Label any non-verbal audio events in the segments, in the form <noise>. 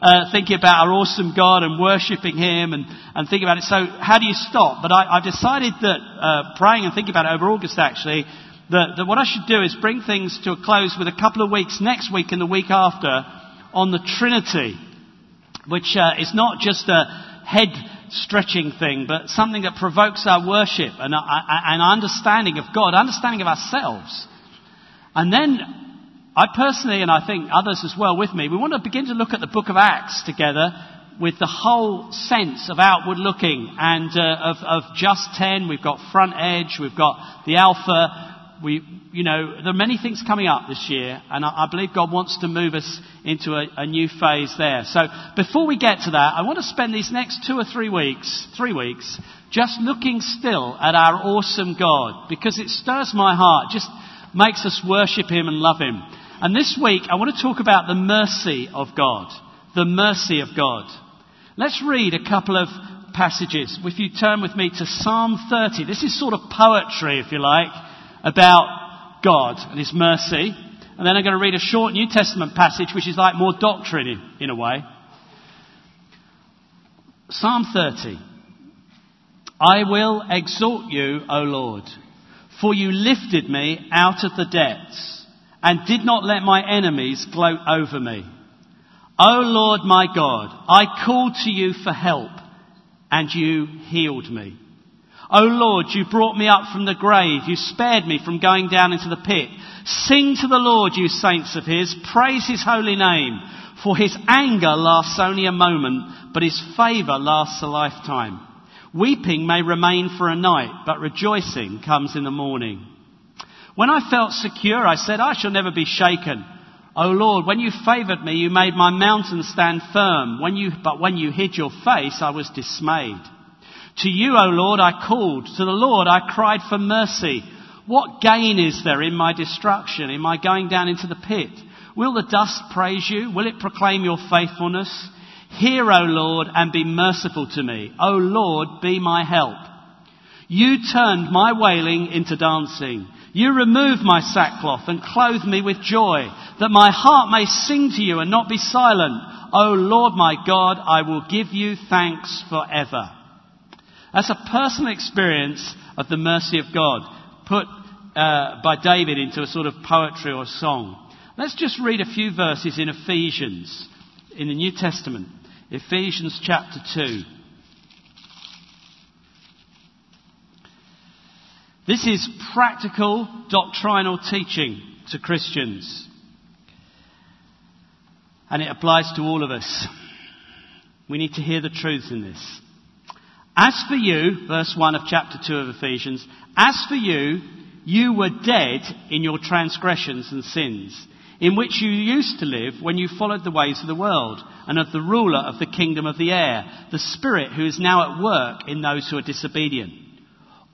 uh, thinking about our awesome God and worshipping Him and, and thinking about it. So how do you stop? But I, I decided that uh, praying and thinking about it over August actually, that, that what I should do is bring things to a close with a couple of weeks next week and the week after on the Trinity, which uh, is not just a head stretching thing, but something that provokes our worship and uh, an understanding of God, understanding of ourselves. And then I personally, and I think others as well with me, we want to begin to look at the book of Acts together with the whole sense of outward looking and uh, of, of just 10. We've got front edge, we've got the alpha. We, you know, there are many things coming up this year, and I, I believe God wants to move us into a, a new phase there. So before we get to that, I want to spend these next two or three weeks, three weeks, just looking still at our awesome God, because it stirs my heart, just makes us worship Him and love Him. And this week, I want to talk about the mercy of God. The mercy of God. Let's read a couple of passages. If you turn with me to Psalm 30, this is sort of poetry, if you like, about God and His mercy. And then I'm going to read a short New Testament passage, which is like more doctrine in, in a way. Psalm 30. I will exalt you, O Lord, for you lifted me out of the depths and did not let my enemies gloat over me. O Lord my God, I called to you for help and you healed me. O Lord, you brought me up from the grave. You spared me from going down into the pit. Sing to the Lord, you saints of his. Praise his holy name. For his anger lasts only a moment, but his favour lasts a lifetime. Weeping may remain for a night, but rejoicing comes in the morning. When I felt secure, I said, I shall never be shaken. O Lord, when you favored me, you made my mountain stand firm. When you, but when you hid your face, I was dismayed. To you, O Lord, I called. To the Lord, I cried for mercy. What gain is there in my destruction, in my going down into the pit? Will the dust praise you? Will it proclaim your faithfulness? Hear, O Lord, and be merciful to me. O Lord, be my help. You turned my wailing into dancing. You remove my sackcloth and clothe me with joy, that my heart may sing to you and not be silent. O Lord my God, I will give you thanks forever. That's a personal experience of the mercy of God, put uh, by David into a sort of poetry or song. Let's just read a few verses in Ephesians, in the New Testament. Ephesians chapter 2. This is practical doctrinal teaching to Christians. And it applies to all of us. We need to hear the truth in this. As for you, verse 1 of chapter 2 of Ephesians, as for you, you were dead in your transgressions and sins, in which you used to live when you followed the ways of the world and of the ruler of the kingdom of the air, the Spirit who is now at work in those who are disobedient.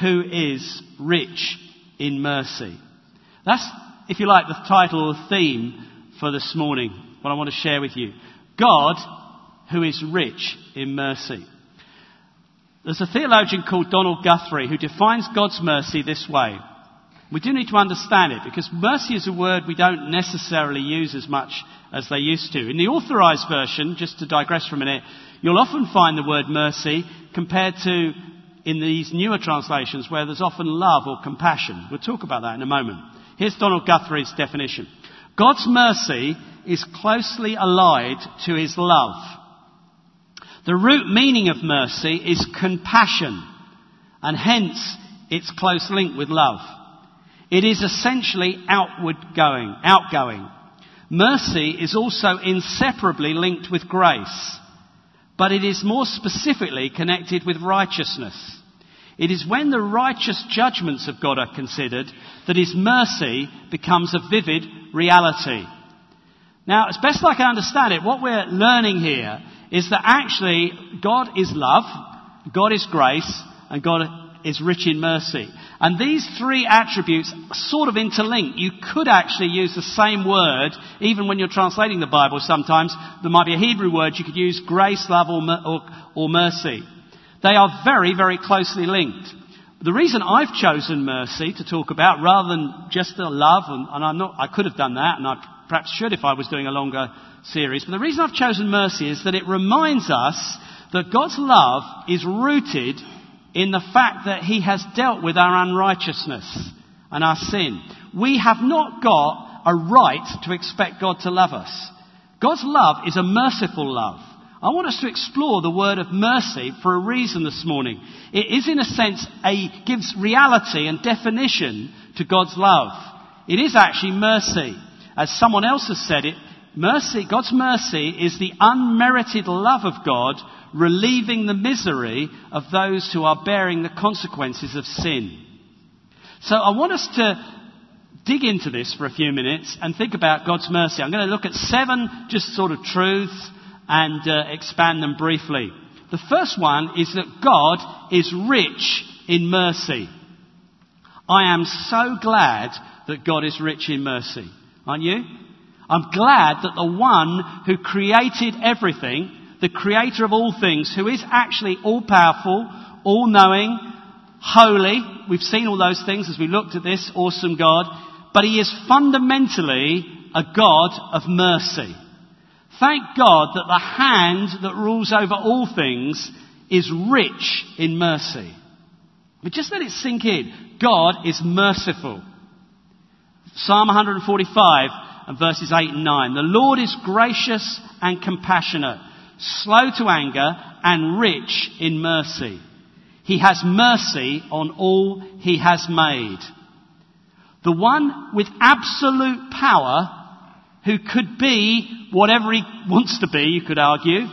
who is rich in mercy. That's, if you like, the title or theme for this morning, what I want to share with you. God, who is rich in mercy. There's a theologian called Donald Guthrie who defines God's mercy this way. We do need to understand it because mercy is a word we don't necessarily use as much as they used to. In the authorized version, just to digress for a minute, you'll often find the word mercy compared to in these newer translations where there's often love or compassion. We'll talk about that in a moment. Here's Donald Guthrie's definition. God's mercy is closely allied to his love. The root meaning of mercy is compassion, and hence its close link with love. It is essentially outward going, outgoing. Mercy is also inseparably linked with grace, but it is more specifically connected with righteousness. It is when the righteous judgments of God are considered that His mercy becomes a vivid reality. Now, as best I can understand it, what we're learning here is that actually God is love, God is grace, and God is rich in mercy. And these three attributes sort of interlink. You could actually use the same word, even when you're translating the Bible sometimes. There might be a Hebrew word, you could use grace, love, or, or, or mercy. They are very, very closely linked. The reason I've chosen mercy to talk about rather than just the love, and, and I'm not, I could have done that, and I perhaps should if I was doing a longer series, but the reason I've chosen mercy is that it reminds us that God's love is rooted in the fact that He has dealt with our unrighteousness and our sin. We have not got a right to expect God to love us. God's love is a merciful love. I want us to explore the word of mercy for a reason this morning. It is in a sense a, gives reality and definition to God's love. It is actually mercy. As someone else has said it, mercy, God's mercy is the unmerited love of God relieving the misery of those who are bearing the consequences of sin. So I want us to dig into this for a few minutes and think about God's mercy. I'm going to look at seven just sort of truths and uh, expand them briefly. The first one is that God is rich in mercy. I am so glad that God is rich in mercy. Aren't you? I'm glad that the one who created everything, the creator of all things, who is actually all powerful, all knowing, holy, we've seen all those things as we looked at this awesome God, but he is fundamentally a God of mercy. Thank God that the hand that rules over all things is rich in mercy. But just let it sink in. God is merciful. Psalm 145 and verses 8 and 9. The Lord is gracious and compassionate, slow to anger and rich in mercy. He has mercy on all he has made. The one with absolute power who could be whatever he wants to be, you could argue,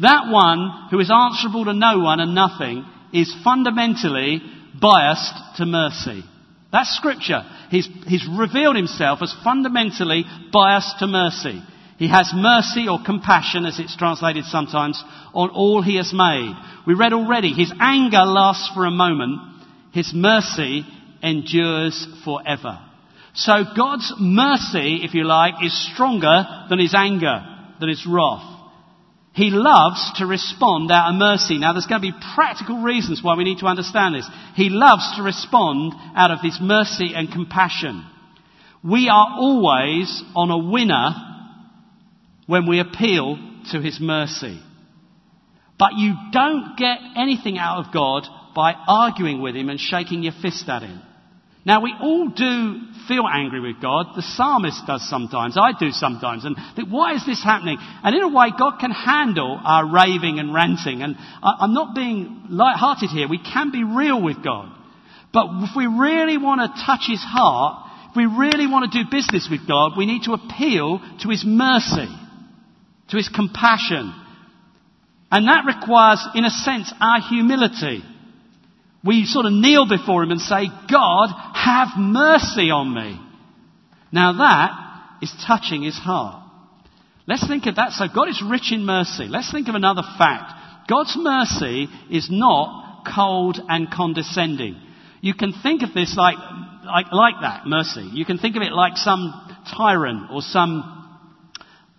that one who is answerable to no one and nothing is fundamentally biased to mercy. That's scripture. He's, he's revealed himself as fundamentally biased to mercy. He has mercy or compassion, as it's translated sometimes, on all he has made. We read already, his anger lasts for a moment, his mercy endures forever. So God's mercy, if you like, is stronger than his anger, than his wrath. He loves to respond out of mercy. Now there's going to be practical reasons why we need to understand this. He loves to respond out of his mercy and compassion. We are always on a winner when we appeal to his mercy. But you don't get anything out of God by arguing with him and shaking your fist at him. Now we all do feel angry with God. The psalmist does sometimes. I do sometimes. And think, why is this happening? And in a way, God can handle our raving and ranting. And I, am not being light-hearted here. We can be real with God. But if we really want to touch His heart, if we really want to do business with God, we need to appeal to His mercy, to His compassion. And that requires, in a sense, our humility. We sort of kneel before Him and say, God, have mercy on me. Now that is touching His heart. Let's think of that. So God is rich in mercy. Let's think of another fact. God's mercy is not cold and condescending. You can think of this like, like, like that, mercy. You can think of it like some tyrant or some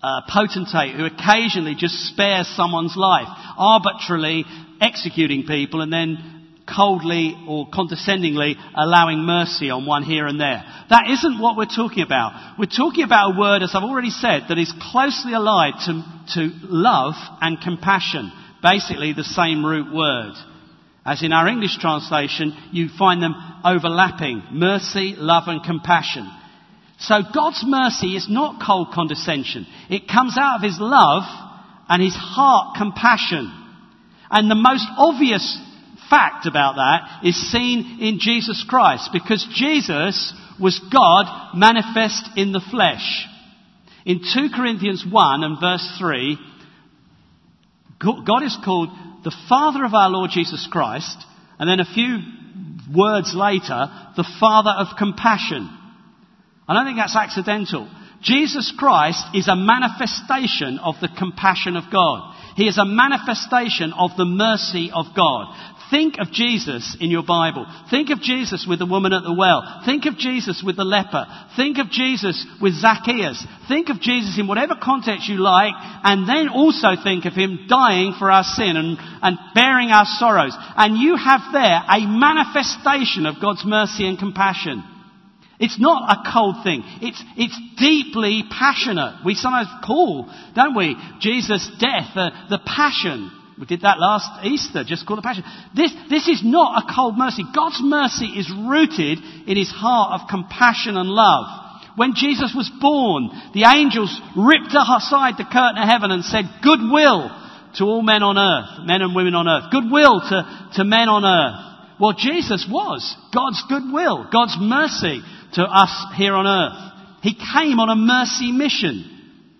uh, potentate who occasionally just spares someone's life, arbitrarily executing people and then coldly or condescendingly allowing mercy on one here and there. That isn't what we're talking about. We're talking about a word, as I've already said, that is closely allied to, to love and compassion. Basically the same root word. As in our English translation, you find them overlapping. Mercy, love and compassion. So God's mercy is not cold condescension. It comes out of His love and His heart compassion. And the most obvious fact about that is seen in Jesus Christ because Jesus was God manifest in the flesh. In 2 Corinthians 1 and verse 3, God is called the Father of our Lord Jesus Christ, and then a few words later, the Father of compassion. I don't think that's accidental Jesus Christ is a manifestation of the compassion of God. He is a manifestation of the mercy of God. Think of Jesus in your Bible. Think of Jesus with the woman at the well. Think of Jesus with the leper. Think of Jesus with Zacchaeus. Think of Jesus in whatever context you like, and then also think of him dying for our sin and, and bearing our sorrows. And you have there a manifestation of God's mercy and compassion. It's not a cold thing. It's, it's deeply passionate. We sometimes call, don't we, Jesus' death uh, the passion. We did that last Easter, just called the passion. This, this is not a cold mercy. God's mercy is rooted in his heart of compassion and love. When Jesus was born, the angels ripped aside the curtain of heaven and said, goodwill to all men on earth, men and women on earth. Goodwill to, to men on earth. Well, Jesus was God's goodwill, God's mercy to us here on earth. He came on a mercy mission.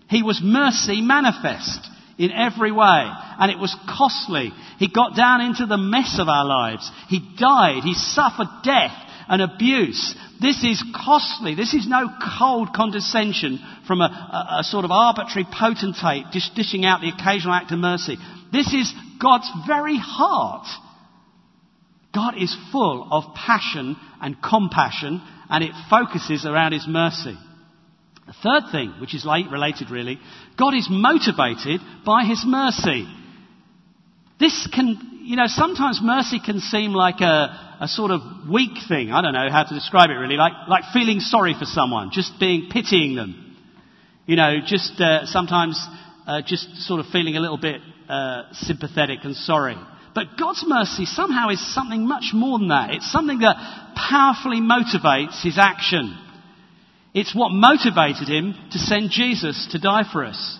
He was mercy manifest in every way. And it was costly. He got down into the mess of our lives. He died. He suffered death and abuse. This is costly. This is no cold condescension from a, a, a sort of arbitrary potentate dish, dishing out the occasional act of mercy. This is God's very heart. God is full of passion and compassion and it focuses around His mercy. The third thing, which is late related really, God is motivated by His mercy. This can, you know, sometimes mercy can seem like a, a sort of weak thing. I don't know how to describe it really. Like, like feeling sorry for someone, just being, pitying them. You know, just uh, sometimes uh, just sort of feeling a little bit uh, sympathetic and sorry. But God's mercy somehow is something much more than that. It's something that powerfully motivates his action. It's what motivated him to send Jesus to die for us.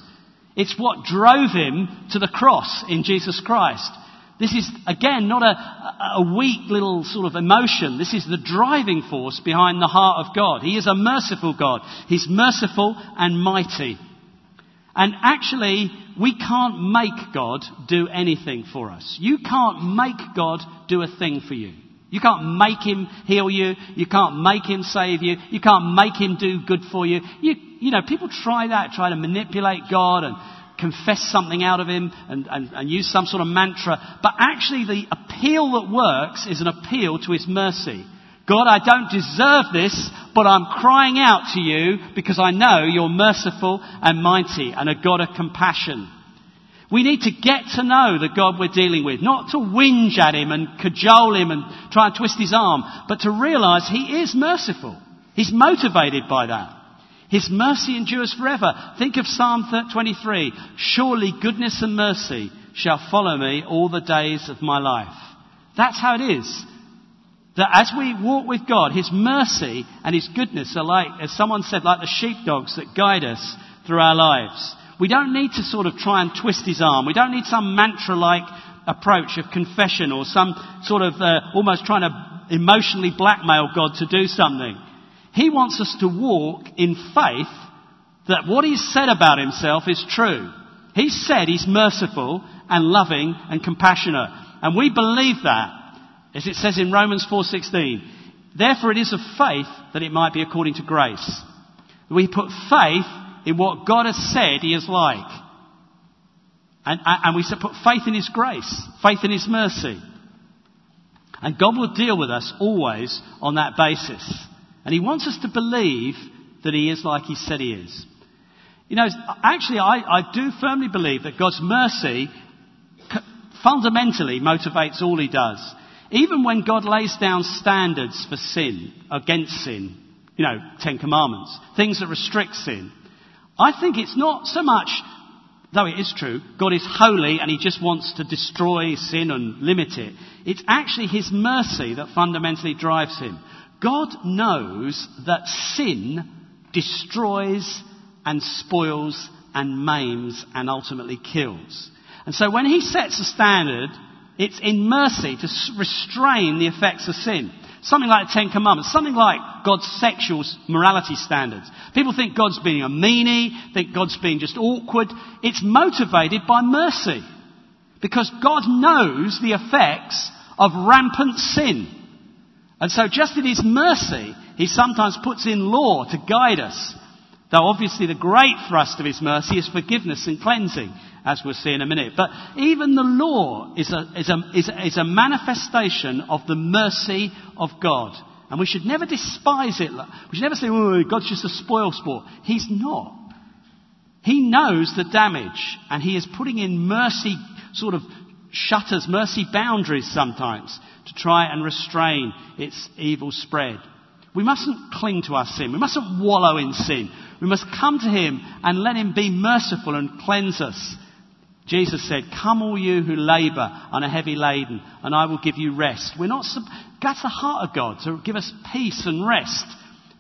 It's what drove him to the cross in Jesus Christ. This is, again, not a, a weak little sort of emotion. This is the driving force behind the heart of God. He is a merciful God. He's merciful and mighty. And actually, we can't make God do anything for us. You can't make God do a thing for you. You can't make him heal you. You can't make him save you. You can't make him do good for you. You, you know, people try that, try to manipulate God and confess something out of him and, and, and use some sort of mantra. But actually, the appeal that works is an appeal to his mercy. God, I don't deserve this, but I'm crying out to you because I know you're merciful and mighty and a God of compassion. We need to get to know the God we're dealing with, not to whinge at him and cajole him and try and twist his arm, but to realize he is merciful. He's motivated by that. His mercy endures forever. Think of Psalm 23. Surely goodness and mercy shall follow me all the days of my life. That's how it is. That as we walk with God, His mercy and His goodness are like, as someone said, like the sheepdogs that guide us through our lives. We don't need to sort of try and twist His arm. We don't need some mantra-like approach of confession or some sort of uh, almost trying to emotionally blackmail God to do something. He wants us to walk in faith that what He's said about Himself is true. He said He's merciful and loving and compassionate. And we believe that. As it says in Romans 4:16, therefore it is of faith that it might be according to grace. We put faith in what God has said He is like. And, and we put faith in His grace, faith in His mercy. And God will deal with us always on that basis. And He wants us to believe that He is like He said He is. You know, actually, I, I do firmly believe that God's mercy fundamentally motivates all He does. Even when God lays down standards for sin, against sin, you know, Ten Commandments, things that restrict sin, I think it's not so much, though it is true, God is holy and He just wants to destroy sin and limit it. It's actually His mercy that fundamentally drives Him. God knows that sin destroys and spoils and maims and ultimately kills. And so when He sets a standard, it's in mercy to restrain the effects of sin. Something like the Ten Commandments, something like God's sexual morality standards. People think God's being a meanie, think God's being just awkward. It's motivated by mercy. Because God knows the effects of rampant sin. And so just in His mercy, He sometimes puts in law to guide us Though obviously the great thrust of his mercy is forgiveness and cleansing, as we'll see in a minute. But even the law is a, is a, is a, is a manifestation of the mercy of God. And we should never despise it. We should never say, oh, God's just a spoil sport. He's not. He knows the damage and he is putting in mercy sort of shutters, mercy boundaries sometimes to try and restrain its evil spread. We mustn't cling to our sin. We mustn't wallow in sin. We must come to him and let him be merciful and cleanse us. Jesus said, Come all you who labour and are heavy laden, and I will give you rest. We're not, that's the heart of God, to give us peace and rest,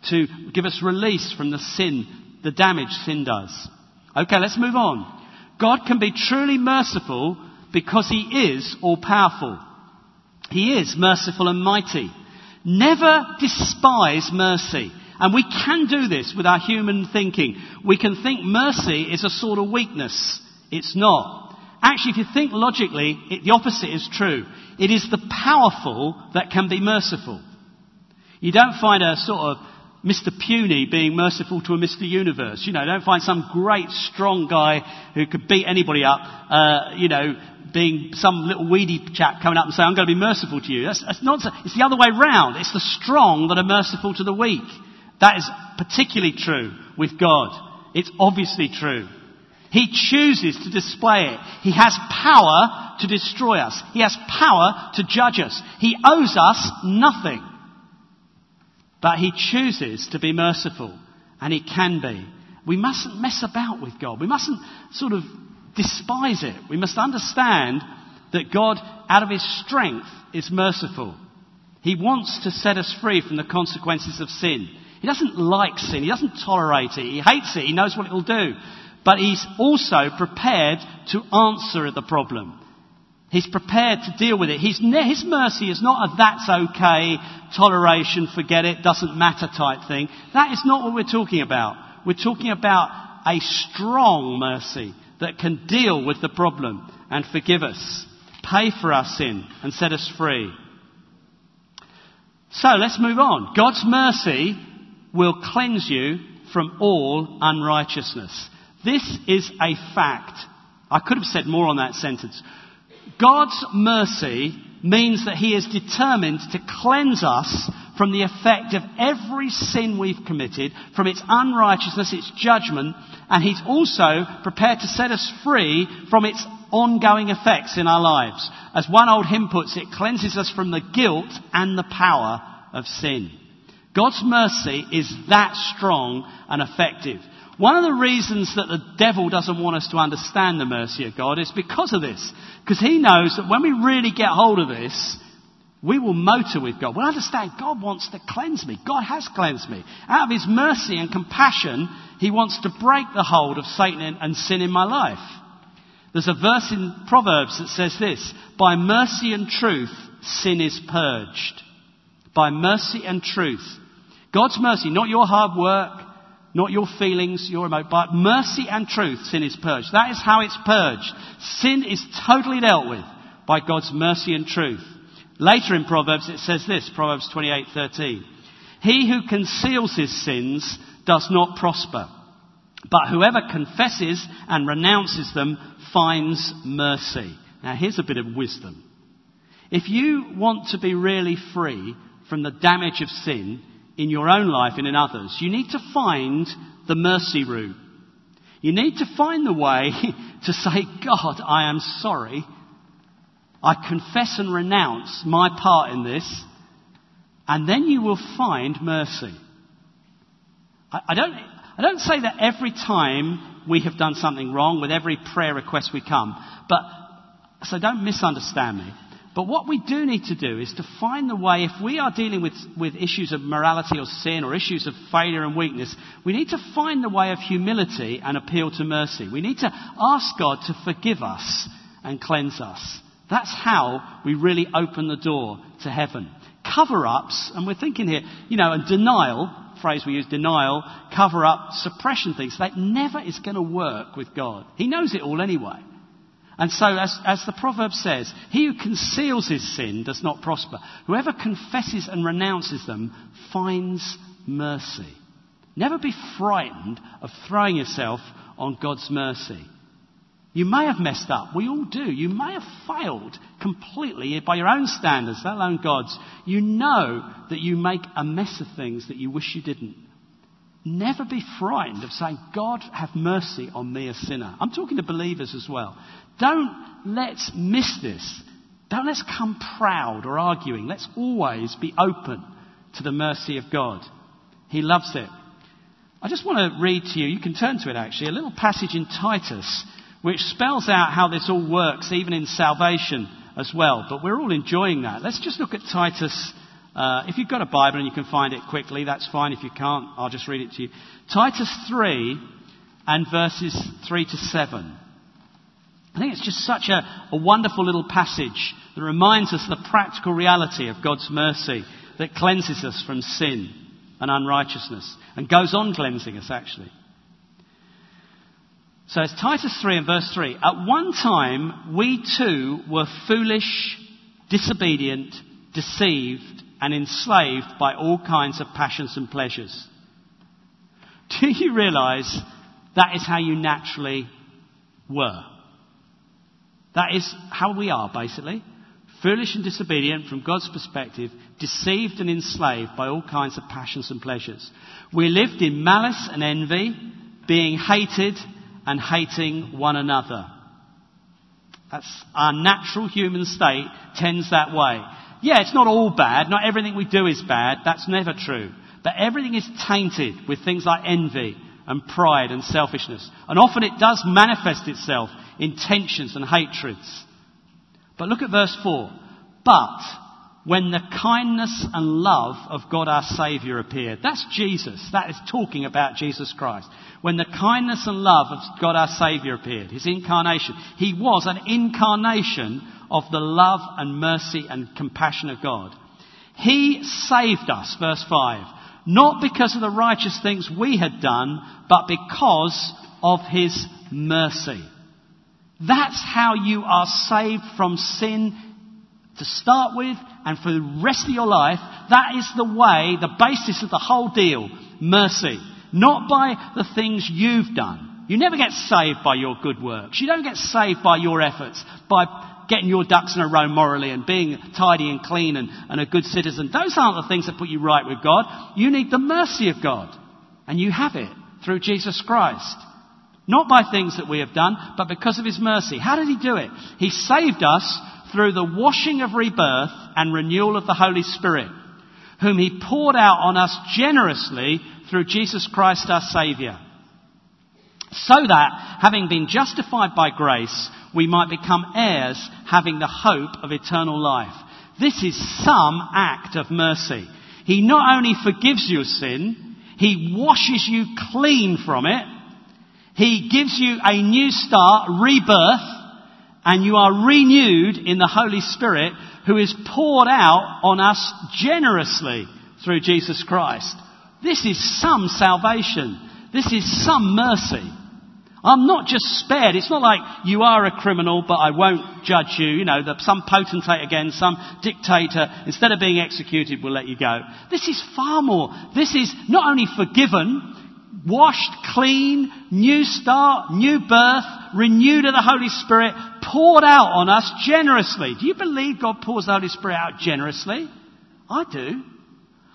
to give us release from the sin, the damage sin does. Okay, let's move on. God can be truly merciful because He is all powerful. He is merciful and mighty. Never despise mercy. And we can do this with our human thinking. We can think mercy is a sort of weakness. It's not. Actually, if you think logically, it, the opposite is true. It is the powerful that can be merciful. You don't find a sort of Mr. Puny being merciful to a Mr. Universe. You know, don't find some great strong guy who could beat anybody up, uh, you know, being some little weedy chap coming up and saying, I'm going to be merciful to you. That's, that's nonsense. It's the other way round. It's the strong that are merciful to the weak. That is particularly true with God. It's obviously true. He chooses to display it. He has power to destroy us. He has power to judge us. He owes us nothing. But he chooses to be merciful, and he can be. We mustn't mess about with God. We mustn't sort of despise it. We must understand that God, out of his strength, is merciful. He wants to set us free from the consequences of sin. He doesn't like sin. He doesn't tolerate it. He hates it. He knows what it will do. But he's also prepared to answer the problem. He's prepared to deal with it. His, his mercy is not a that's okay, toleration, forget it, doesn't matter type thing. That is not what we're talking about. We're talking about a strong mercy that can deal with the problem and forgive us, pay for our sin and set us free. So let's move on. God's mercy will cleanse you from all unrighteousness. This is a fact. I could have said more on that sentence. God's mercy means that He is determined to cleanse us from the effect of every sin we've committed, from its unrighteousness, its judgment, and He's also prepared to set us free from its ongoing effects in our lives. As one old hymn puts it, cleanses us from the guilt and the power of sin. God's mercy is that strong and effective. One of the reasons that the devil doesn't want us to understand the mercy of God is because of this. Because he knows that when we really get hold of this, we will motor with God. We'll understand God wants to cleanse me. God has cleansed me. Out of his mercy and compassion, he wants to break the hold of Satan and sin in my life. There's a verse in Proverbs that says this By mercy and truth, sin is purged. By mercy and truth. God's mercy, not your hard work, not your feelings, your emotion, but mercy and truth, sin is purged. That is how it's purged. Sin is totally dealt with by God's mercy and truth. Later in Proverbs it says this, Proverbs 28:13. He who conceals his sins does not prosper, but whoever confesses and renounces them finds mercy. Now here's a bit of wisdom. If you want to be really free from the damage of sin, in your own life and in others, you need to find the mercy route. You need to find the way <laughs> to say, God, I am sorry. I confess and renounce my part in this. And then you will find mercy. I, I don't, I don't say that every time we have done something wrong with every prayer request we come, but so don't misunderstand me. But what we do need to do is to find the way, if we are dealing with, with issues of morality or sin or issues of failure and weakness, we need to find the way of humility and appeal to mercy. We need to ask God to forgive us and cleanse us. That's how we really open the door to heaven. Cover ups, and we're thinking here, you know, and denial, phrase we use, denial, cover up, suppression things, that never is going to work with God. He knows it all anyway. And so, as, as the proverb says, he who conceals his sin does not prosper. Whoever confesses and renounces them finds mercy. Never be frightened of throwing yourself on God's mercy. You may have messed up. We all do. You may have failed completely by your own standards, let alone God's. You know that you make a mess of things that you wish you didn't. Never be frightened of saying, God, have mercy on me, a sinner. I'm talking to believers as well. Don't let's miss this. Don't let's come proud or arguing. Let's always be open to the mercy of God. He loves it. I just want to read to you, you can turn to it actually, a little passage in Titus which spells out how this all works, even in salvation as well. But we're all enjoying that. Let's just look at Titus. Uh, if you've got a Bible and you can find it quickly, that's fine. If you can't, I'll just read it to you. Titus 3 and verses 3 to 7. I think it's just such a, a wonderful little passage that reminds us the practical reality of God's mercy that cleanses us from sin and unrighteousness and goes on cleansing us actually. So it's Titus 3 and verse 3. At one time, we too were foolish, disobedient, deceived, and enslaved by all kinds of passions and pleasures. <laughs> Do you realize that is how you naturally were? That is how we are, basically. Foolish and disobedient from God's perspective, deceived and enslaved by all kinds of passions and pleasures. We lived in malice and envy, being hated and hating one another. That's our natural human state tends that way. Yeah, it's not all bad. Not everything we do is bad. That's never true. But everything is tainted with things like envy and pride and selfishness. And often it does manifest itself in tensions and hatreds. But look at verse 4. But when the kindness and love of God our Saviour appeared. That's Jesus. That is talking about Jesus Christ. When the kindness and love of God our Saviour appeared, His incarnation, He was an incarnation of the love and mercy and compassion of God. He saved us, verse 5, not because of the righteous things we had done, but because of His mercy. That's how you are saved from sin to start with and for the rest of your life. That is the way, the basis of the whole deal. Mercy. Not by the things you've done. You never get saved by your good works. You don't get saved by your efforts, by getting your ducks in a row morally and being tidy and clean and, and a good citizen. Those aren't the things that put you right with God. You need the mercy of God. And you have it through Jesus Christ. Not by things that we have done, but because of His mercy. How did He do it? He saved us through the washing of rebirth and renewal of the Holy Spirit, whom He poured out on us generously through Jesus Christ our Saviour. So that, having been justified by grace, we might become heirs, having the hope of eternal life. This is some act of mercy. He not only forgives your sin, He washes you clean from it, he gives you a new start, rebirth, and you are renewed in the Holy Spirit who is poured out on us generously through Jesus Christ. This is some salvation. This is some mercy. I'm not just spared. It's not like you are a criminal, but I won't judge you. You know, some potentate again, some dictator, instead of being executed, will let you go. This is far more. This is not only forgiven, washed clean, new start, new birth, renewed of the Holy Spirit, poured out on us generously. Do you believe God pours the Holy Spirit out generously? I do.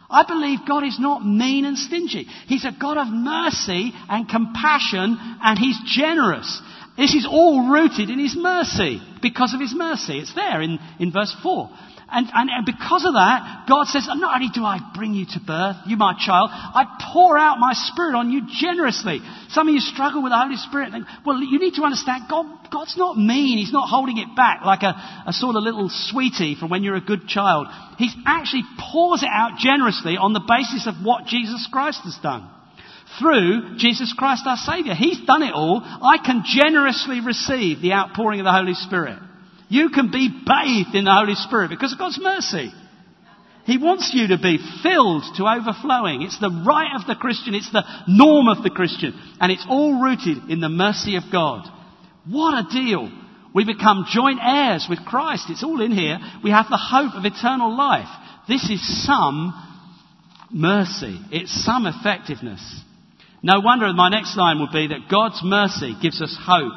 I believe God is not mean and stingy. He's a God of mercy and compassion and He's generous. This is all rooted in His mercy because of His mercy. It's there in, in verse 4. And, and, because of that, God says, not only do I bring you to birth, you my child, I pour out my spirit on you generously. Some of you struggle with the Holy Spirit. Well, you need to understand, God, God's not mean. He's not holding it back like a, a sort of little sweetie from when you're a good child. He actually pours it out generously on the basis of what Jesus Christ has done. Through Jesus Christ our Saviour. He's done it all. I can generously receive the outpouring of the Holy Spirit. You can be bathed in the Holy Spirit because of God's mercy. He wants you to be filled to overflowing. It's the right of the Christian. It's the norm of the Christian. And it's all rooted in the mercy of God. What a deal. We become joint heirs with Christ. It's all in here. We have the hope of eternal life. This is some mercy. It's some effectiveness. No wonder my next line would be that God's mercy gives us hope.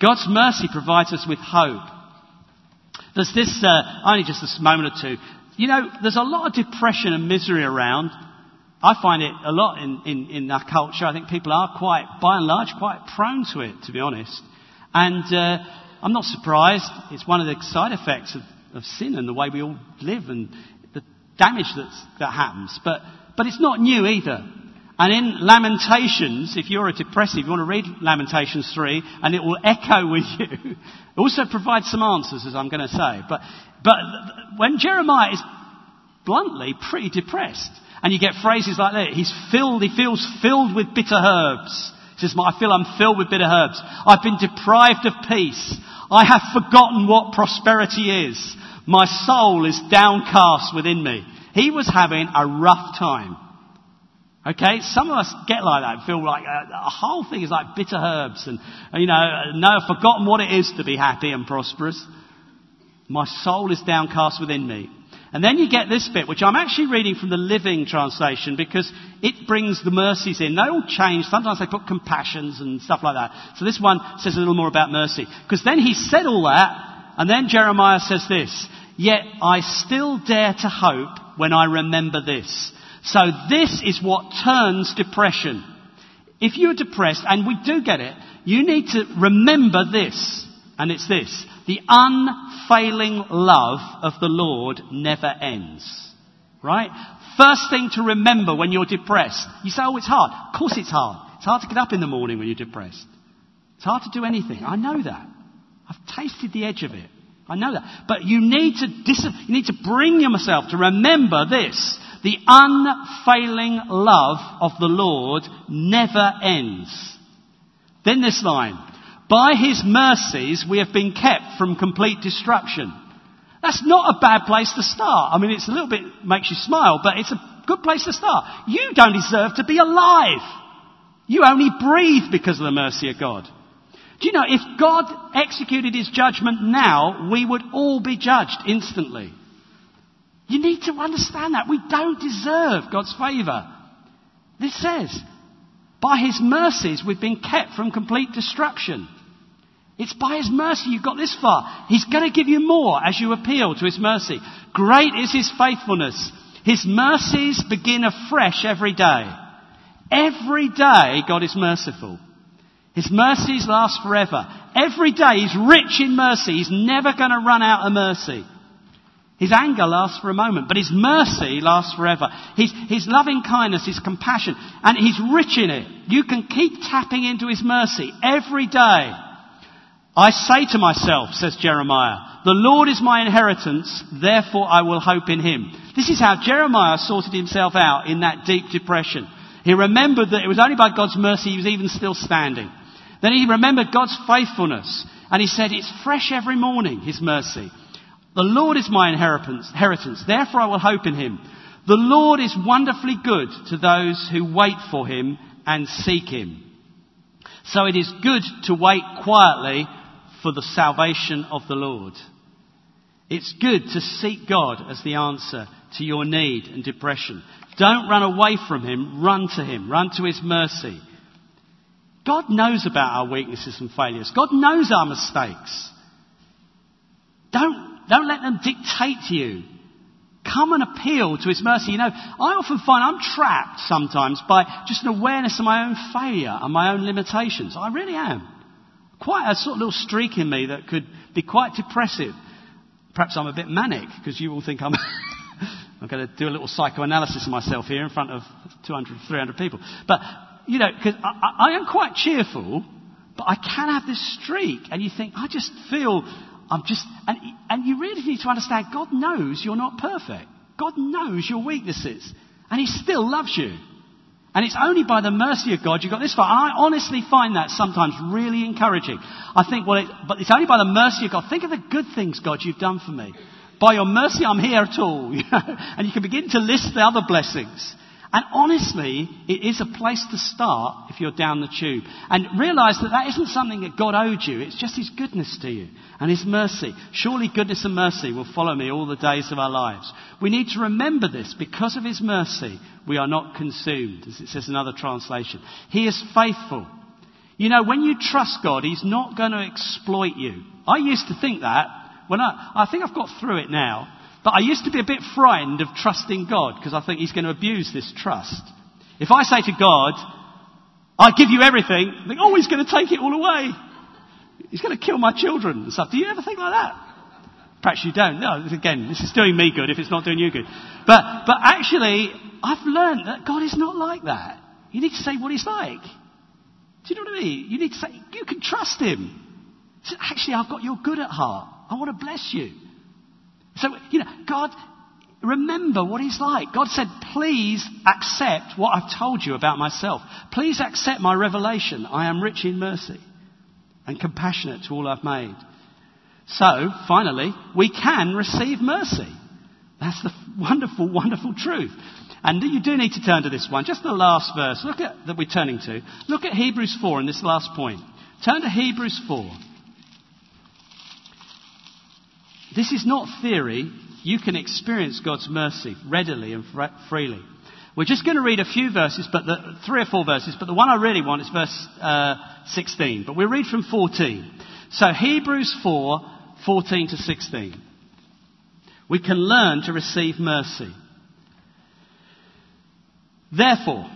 God's mercy provides us with hope. There's this, uh, only just this moment or two. You know, there's a lot of depression and misery around. I find it a lot in, in, in our culture. I think people are quite, by and large, quite prone to it, to be honest. And uh, I'm not surprised. It's one of the side effects of, of sin and the way we all live and the damage that's, that happens. But, but it's not new either. And in Lamentations, if you're a depressive, you want to read Lamentations 3, and it will echo with you. It also provides some answers, as I'm going to say. But, but when Jeremiah is bluntly pretty depressed, and you get phrases like that, he's filled, he feels filled with bitter herbs. He says, I feel I'm filled with bitter herbs. I've been deprived of peace. I have forgotten what prosperity is. My soul is downcast within me. He was having a rough time. Okay, some of us get like that, feel like a, uh, a whole thing is like bitter herbs, and you know, no, I've forgotten what it is to be happy and prosperous. My soul is downcast within me. And then you get this bit, which I'm actually reading from the Living Translation because it brings the mercies in. They all change. Sometimes they put compassions and stuff like that. So this one says a little more about mercy. Because then he said all that, and then Jeremiah says this, Yet I still dare to hope when I remember this. So this is what turns depression. If you're depressed, and we do get it, you need to remember this. And it's this. The unfailing love of the Lord never ends. Right? First thing to remember when you're depressed. You say, oh, it's hard. Of course it's hard. It's hard to get up in the morning when you're depressed. It's hard to do anything. I know that. I've tasted the edge of it. I know that. But you need to, dis- you need to bring yourself to remember this. The unfailing love of the Lord never ends. Then this line. By his mercies we have been kept from complete destruction. That's not a bad place to start. I mean, it's a little bit, makes you smile, but it's a good place to start. You don't deserve to be alive. You only breathe because of the mercy of God. Do you know, if God executed his judgment now, we would all be judged instantly. You need to understand that. We don't deserve God's favour. This says, by His mercies we've been kept from complete destruction. It's by His mercy you've got this far. He's going to give you more as you appeal to His mercy. Great is His faithfulness. His mercies begin afresh every day. Every day God is merciful. His mercies last forever. Every day He's rich in mercy. He's never going to run out of mercy. His anger lasts for a moment, but his mercy lasts forever. His, his loving kindness, his compassion, and he's rich in it. You can keep tapping into his mercy every day. I say to myself, says Jeremiah, the Lord is my inheritance, therefore I will hope in him. This is how Jeremiah sorted himself out in that deep depression. He remembered that it was only by God's mercy he was even still standing. Then he remembered God's faithfulness, and he said, it's fresh every morning, his mercy. The Lord is my inheritance, therefore I will hope in him. The Lord is wonderfully good to those who wait for him and seek him. So it is good to wait quietly for the salvation of the Lord. It's good to seek God as the answer to your need and depression. Don't run away from Him, run to Him, run to His mercy. God knows about our weaknesses and failures. God knows our mistakes. Don't don't let them dictate to you. Come and appeal to His mercy. You know, I often find I'm trapped sometimes by just an awareness of my own failure and my own limitations. I really am. Quite a sort of little streak in me that could be quite depressive. Perhaps I'm a bit manic because you all think I'm. <laughs> I'm going to do a little psychoanalysis of myself here in front of 200, 300 people. But, you know, because I, I am quite cheerful, but I can have this streak, and you think, I just feel I'm just, and, and you really need to understand God knows you're not perfect. God knows your weaknesses. And He still loves you. And it's only by the mercy of God you got this far. And I honestly find that sometimes really encouraging. I think, well, it, but it's only by the mercy of God. Think of the good things, God, you've done for me. By your mercy, I'm here at all. <laughs> And you can begin to list the other blessings. And honestly, it is a place to start if you're down the tube. And realize that that isn't something that God owed you, it's just His goodness to you and His mercy. Surely goodness and mercy will follow me all the days of our lives. We need to remember this. Because of His mercy, we are not consumed, as it says in another translation. He is faithful. You know, when you trust God, He's not going to exploit you. I used to think that. When I, I think I've got through it now. But I used to be a bit frightened of trusting God because I think He's going to abuse this trust. If I say to God, I give you everything, I think, oh, He's going to take it all away. He's going to kill my children and stuff. Do you ever think like that? Perhaps you don't. No, again, this is doing me good if it's not doing you good. But, but actually, I've learned that God is not like that. You need to say what He's like. Do you know what I mean? You need to say, you can trust Him. Actually, I've got your good at heart. I want to bless you. So, you know, God, remember what He's like. God said, please accept what I've told you about myself. Please accept my revelation. I am rich in mercy and compassionate to all I've made. So, finally, we can receive mercy. That's the wonderful, wonderful truth. And you do need to turn to this one. Just the last verse. Look at that we're turning to. Look at Hebrews 4 in this last point. Turn to Hebrews 4. This is not theory. You can experience God's mercy readily and freely. We're just going to read a few verses, but the, three or four verses, but the one I really want is verse uh, 16. But we'll read from 14. So Hebrews 4, 14 to 16. We can learn to receive mercy. Therefore,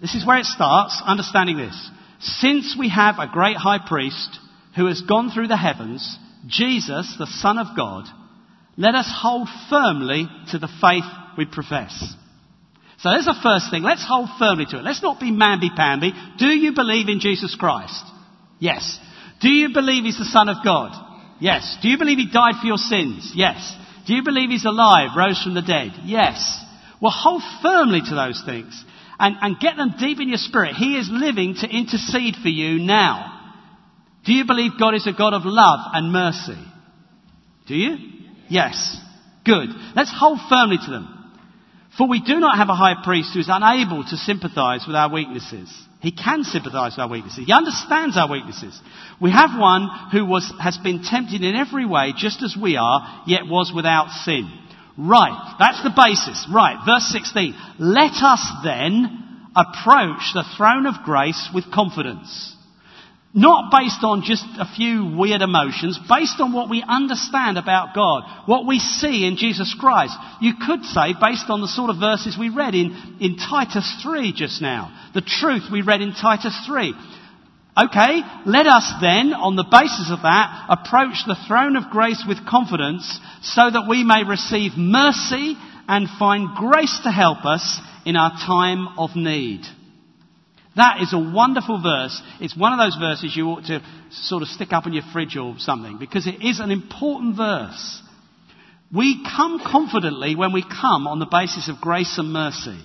this is where it starts, understanding this. Since we have a great high priest who has gone through the heavens, Jesus, the Son of God, let us hold firmly to the faith we profess. So there's the first thing. Let's hold firmly to it. Let's not be mamby-pamby. Do you believe in Jesus Christ? Yes. Do you believe He's the Son of God? Yes. Do you believe He died for your sins? Yes. Do you believe He's alive, rose from the dead? Yes. Well, hold firmly to those things and, and get them deep in your spirit. He is living to intercede for you now. Do you believe God is a God of love and mercy? Do you? Yes. Good. Let's hold firmly to them. For we do not have a high priest who is unable to sympathize with our weaknesses. He can sympathize with our weaknesses. He understands our weaknesses. We have one who was, has been tempted in every way, just as we are, yet was without sin. Right. That's the basis. Right. Verse 16. Let us then approach the throne of grace with confidence not based on just a few weird emotions, based on what we understand about God, what we see in Jesus Christ. You could say, based on the sort of verses we read in, in Titus 3 just now, the truth we read in Titus 3. Okay, let us then, on the basis of that, approach the throne of grace with confidence so that we may receive mercy and find grace to help us in our time of need. That is a wonderful verse. It's one of those verses you ought to sort of stick up in your fridge or something because it is an important verse. We come confidently when we come on the basis of grace and mercy.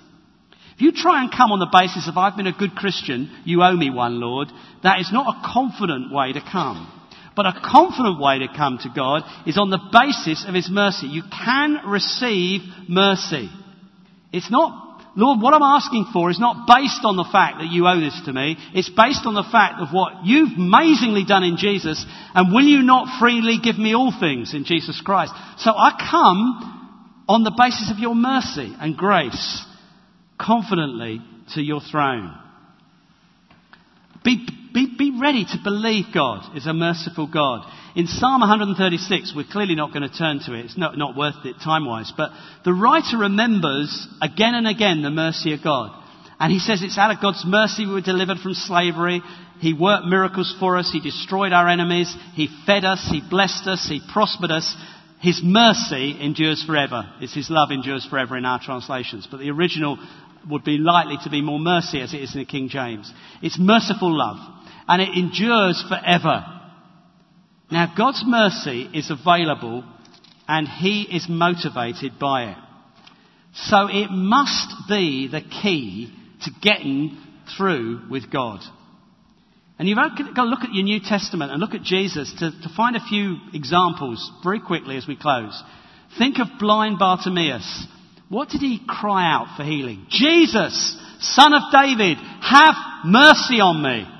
If you try and come on the basis of I've been a good Christian, you owe me one, Lord, that is not a confident way to come. But a confident way to come to God is on the basis of His mercy. You can receive mercy. It's not Lord, what I'm asking for is not based on the fact that you owe this to me. It's based on the fact of what you've amazingly done in Jesus. And will you not freely give me all things in Jesus Christ? So I come on the basis of your mercy and grace confidently to your throne. Be, be, be ready to believe God is a merciful God. In Psalm 136, we're clearly not going to turn to it. It's not, not worth it time wise. But the writer remembers again and again the mercy of God. And he says it's out of God's mercy we were delivered from slavery. He worked miracles for us. He destroyed our enemies. He fed us. He blessed us. He prospered us. His mercy endures forever. It's His love endures forever in our translations. But the original would be likely to be more mercy as it is in the King James. It's merciful love. And it endures forever. Now, God's mercy is available and He is motivated by it. So it must be the key to getting through with God. And you've got to look at your New Testament and look at Jesus to, to find a few examples very quickly as we close. Think of blind Bartimaeus. What did he cry out for healing? Jesus, son of David, have mercy on me.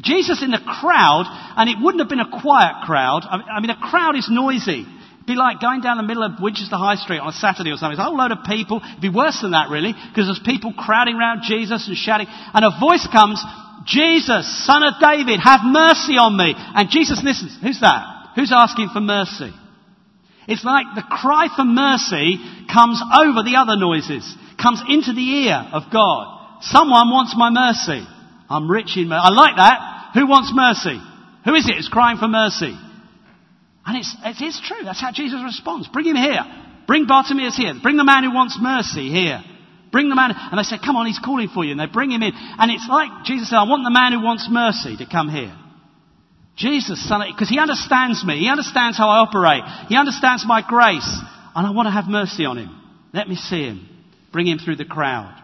Jesus in the crowd, and it wouldn't have been a quiet crowd. I mean, a crowd is noisy. It'd be like going down the middle of Winchester High Street on a Saturday or something. It's a whole load of people. It'd be worse than that, really, because there's people crowding around Jesus and shouting. And a voice comes, Jesus, son of David, have mercy on me. And Jesus listens. Who's that? Who's asking for mercy? It's like the cry for mercy comes over the other noises, comes into the ear of God. Someone wants my mercy. I'm rich in mercy. I like that. Who wants mercy? Who is it who's crying for mercy? And it's, it is true. That's how Jesus responds. Bring him here. Bring Bartimaeus here. Bring the man who wants mercy here. Bring the man. And they say, come on, he's calling for you. And they bring him in. And it's like Jesus said, I want the man who wants mercy to come here. Jesus, son, because he understands me. He understands how I operate. He understands my grace. And I want to have mercy on him. Let me see him. Bring him through the crowd.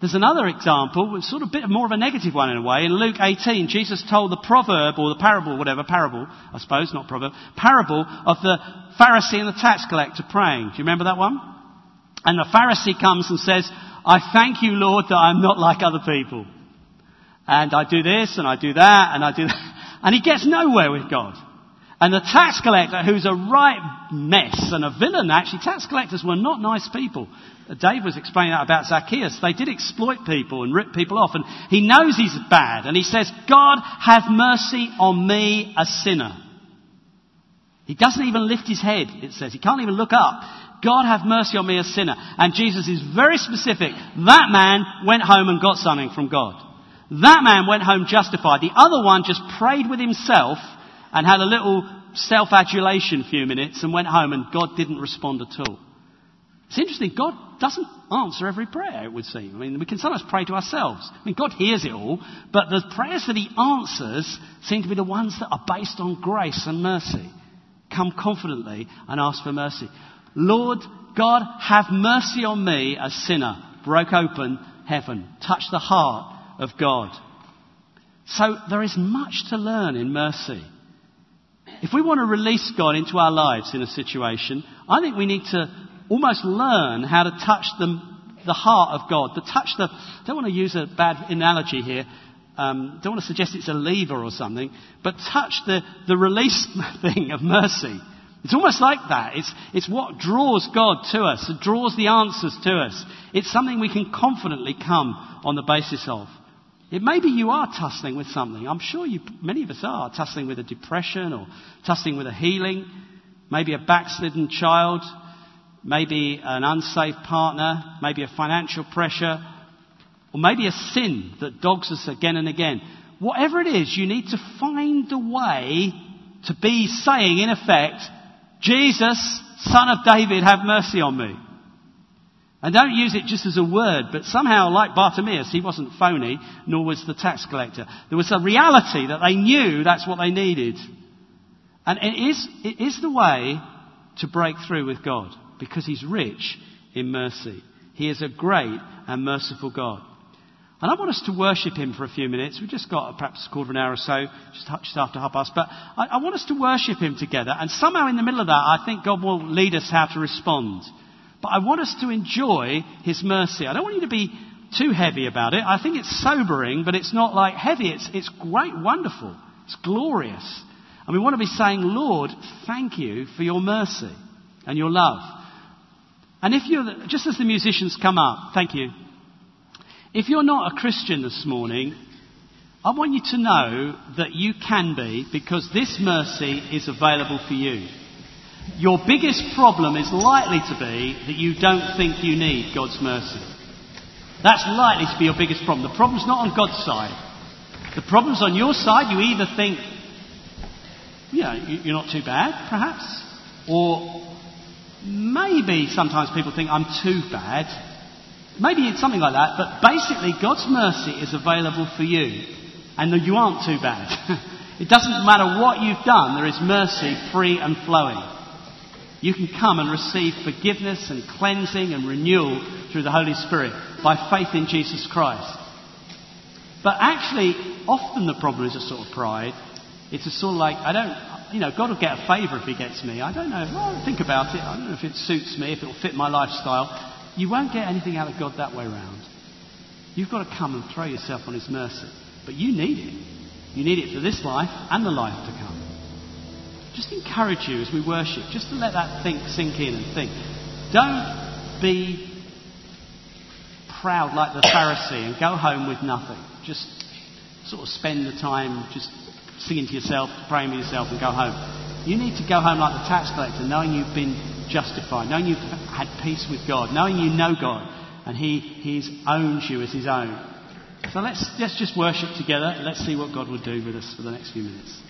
There's another example, sort of a bit more of a negative one in a way. In Luke 18, Jesus told the proverb, or the parable, whatever, parable, I suppose, not proverb, parable of the Pharisee and the tax collector praying. Do you remember that one? And the Pharisee comes and says, I thank you, Lord, that I'm not like other people. And I do this, and I do that, and I do that. <laughs> And he gets nowhere with God. And the tax collector, who's a right mess and a villain, actually, tax collectors were not nice people. Dave was explaining that about Zacchaeus. They did exploit people and rip people off, and he knows he's bad, and he says, God, have mercy on me, a sinner. He doesn't even lift his head, it says. He can't even look up. God, have mercy on me, a sinner. And Jesus is very specific. That man went home and got something from God. That man went home justified. The other one just prayed with himself and had a little self-adulation few minutes and went home and God didn't respond at all. It's interesting, God doesn't answer every prayer, it would seem. I mean, we can sometimes pray to ourselves. I mean, God hears it all, but the prayers that He answers seem to be the ones that are based on grace and mercy. Come confidently and ask for mercy. Lord God, have mercy on me, a sinner. Broke open heaven. Touch the heart of God. So there is much to learn in mercy. If we want to release God into our lives in a situation, I think we need to almost learn how to touch the, the heart of God, to touch the, I don't want to use a bad analogy here, um, don't want to suggest it's a lever or something, but touch the, the release <laughs> thing of mercy. It's almost like that. It's, it's what draws God to us. It draws the answers to us. It's something we can confidently come on the basis of. It may be you are tussling with something. I'm sure you, many of us are tussling with a depression or tussling with a healing, maybe a backslidden child, maybe an unsafe partner, maybe a financial pressure, or maybe a sin that dogs us again and again. Whatever it is, you need to find a way to be saying, in effect, Jesus, son of David, have mercy on me. And don't use it just as a word, but somehow, like Bartimaeus, he wasn't phony, nor was the tax collector. There was a reality that they knew that's what they needed. And it is, it is the way to break through with God because He's rich in mercy. He is a great and merciful God. And I want us to worship Him for a few minutes. We've just got perhaps a quarter of an hour or so, just, just after half past. But I, I want us to worship Him together. And somehow in the middle of that, I think God will lead us how to respond. But I want us to enjoy His mercy. I don't want you to be too heavy about it. I think it's sobering, but it's not like heavy. It's, it's great, wonderful. It's glorious. And we want to be saying, Lord, thank you for your mercy and your love. And if you're, just as the musicians come up, thank you. If you're not a Christian this morning, I want you to know that you can be because this mercy is available for you. Your biggest problem is likely to be that you don't think you need God's mercy. That's likely to be your biggest problem. The problem's not on God's side. The problem's on your side. You either think, you know, you're not too bad, perhaps, or maybe sometimes people think I'm too bad. Maybe it's something like that, but basically God's mercy is available for you and you aren't too bad. <laughs> it doesn't matter what you've done, there is mercy free and flowing. You can come and receive forgiveness and cleansing and renewal through the Holy Spirit by faith in Jesus Christ. But actually, often the problem is a sort of pride. It's a sort of like, I don't, you know, God will get a favour if He gets me. I don't know. Well, think about it. I don't know if it suits me, if it will fit my lifestyle. You won't get anything out of God that way round. You've got to come and throw yourself on His mercy. But you need it. You need it for this life and the life to come. Just encourage you as we worship, just to let that think sink in and think. Don't be proud like the Pharisee and go home with nothing. Just sort of spend the time just singing to yourself, praying with yourself, and go home. You need to go home like the tax collector, knowing you've been justified, knowing you've had peace with God, knowing you know God, and He He's owns you as His own. So let's let's just worship together. Let's see what God will do with us for the next few minutes.